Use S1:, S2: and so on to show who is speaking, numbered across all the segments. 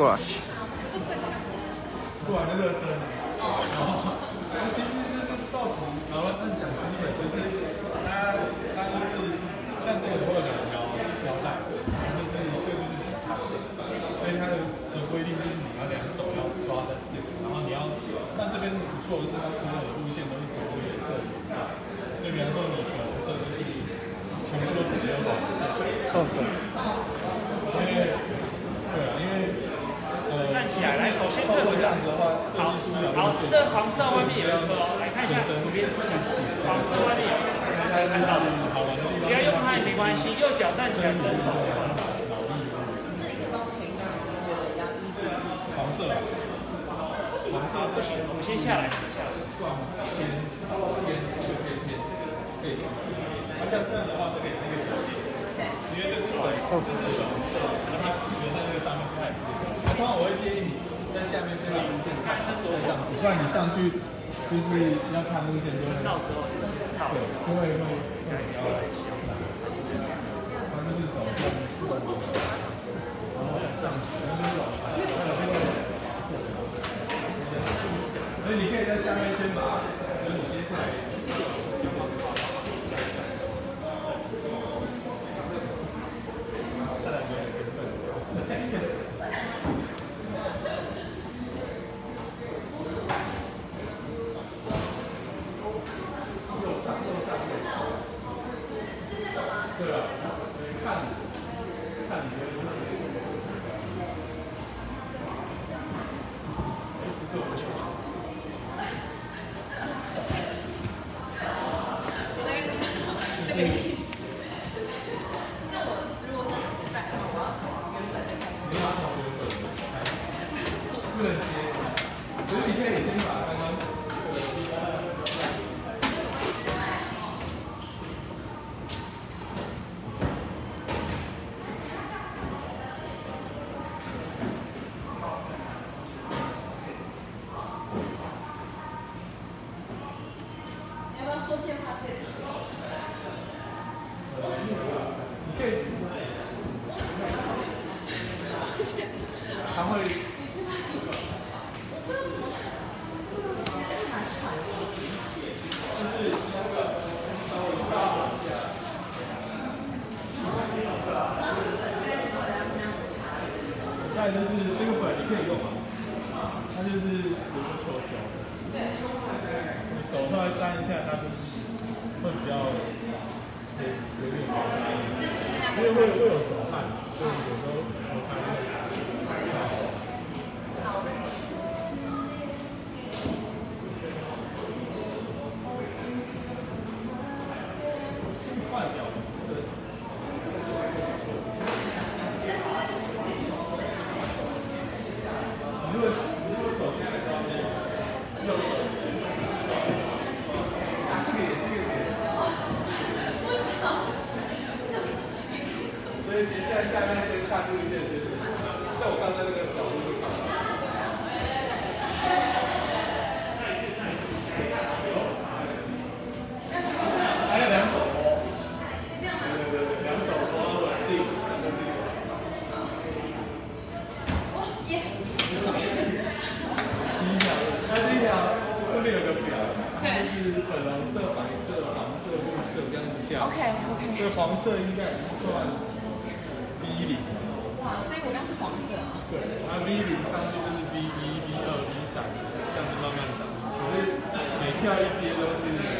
S1: 过来。
S2: 过来热身。哦。其实就是到时，然后按讲基本就是它它就是像这个会有两条胶带，就是这个就是其他的，所以它的的规定就是你要两手要抓着这个，然后你要像这边不错的是它所有的路线都是可以颜色的，所以比方说你粉红色就是全部都直接用粉红色。
S1: 哦，对。
S2: 因为对啊，因为呃，
S3: 站起来，来，首先退回
S2: 这样子的话，
S3: 好，这黄色外面有一颗哦，来看一下左边黄色外面有一颗，才看到。
S2: 好玩的。
S3: 不要用它也没关系，右脚站起来伸手就好了。
S2: 黄色，黄色
S3: 不行，我们先下来。
S2: 偏偏就偏偏可以。那像这样的话，这个也是一个脚点，因为这是粉红色，然后它粘在那个上面不太直接。那通常我会建议你在下面先路线看，是这样子，不然你上去就是要看路线就会。
S3: 到之后，
S2: 对，会会会比较小。他就是走这样，然后这样，然后往所以你可以在下面先把，就是你接下来。跳一节都是你。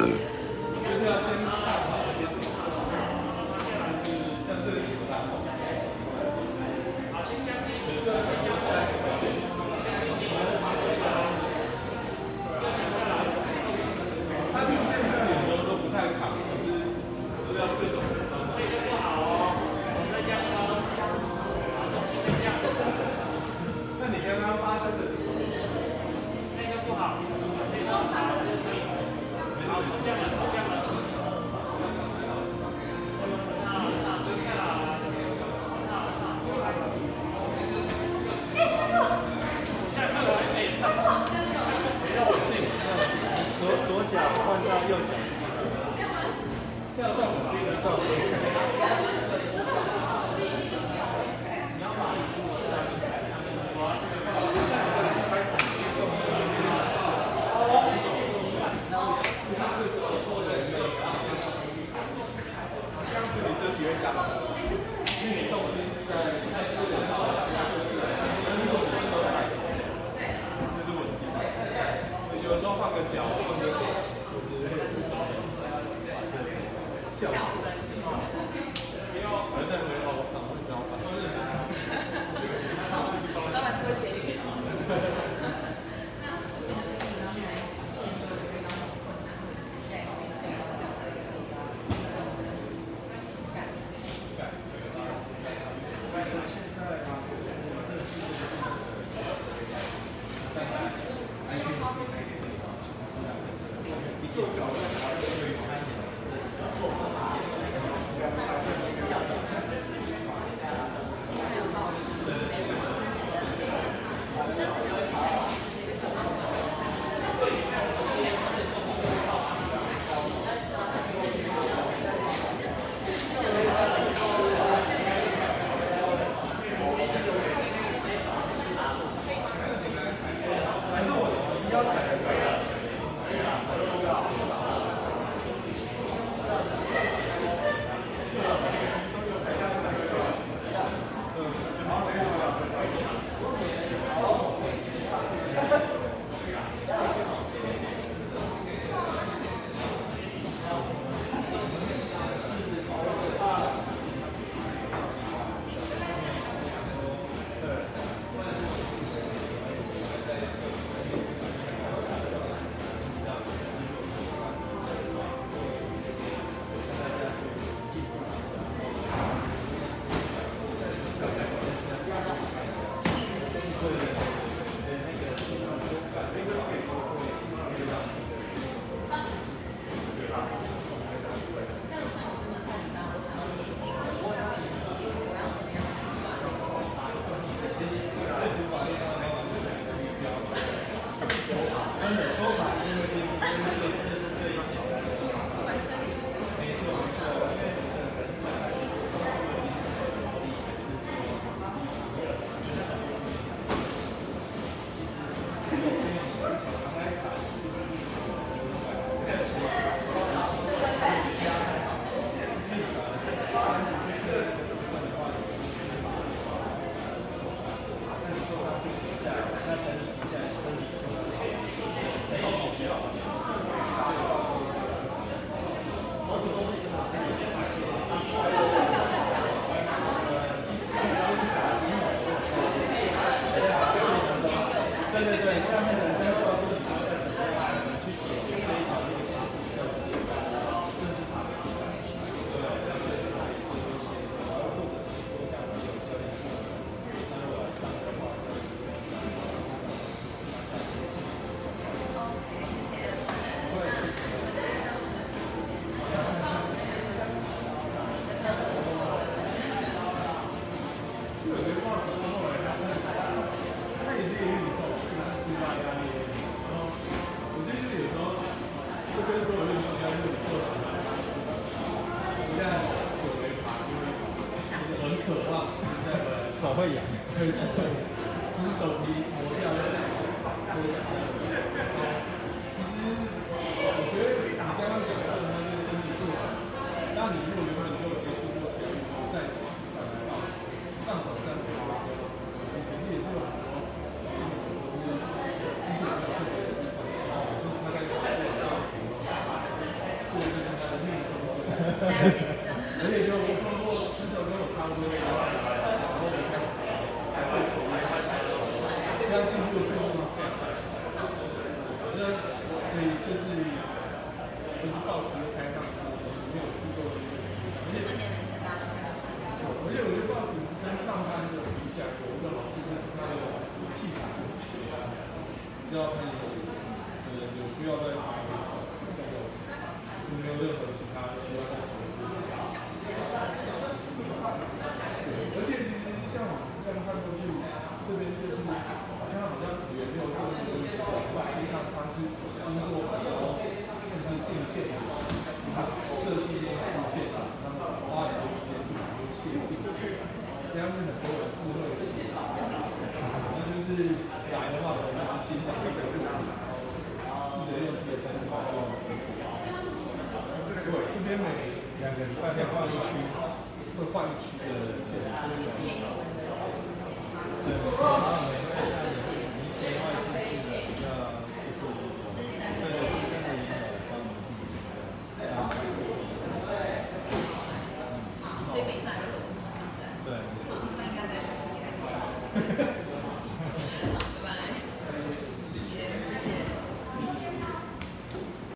S2: uh, 就是说，我就强调日过起来，现在
S4: 久违的话，就很
S2: 渴望，就是
S3: 在，手
S2: 会痒，就是手会，就是
S5: 手
S2: 皮磨掉的那一，会感觉。Yeah. 天每两个人拜要换一区，会换一区的。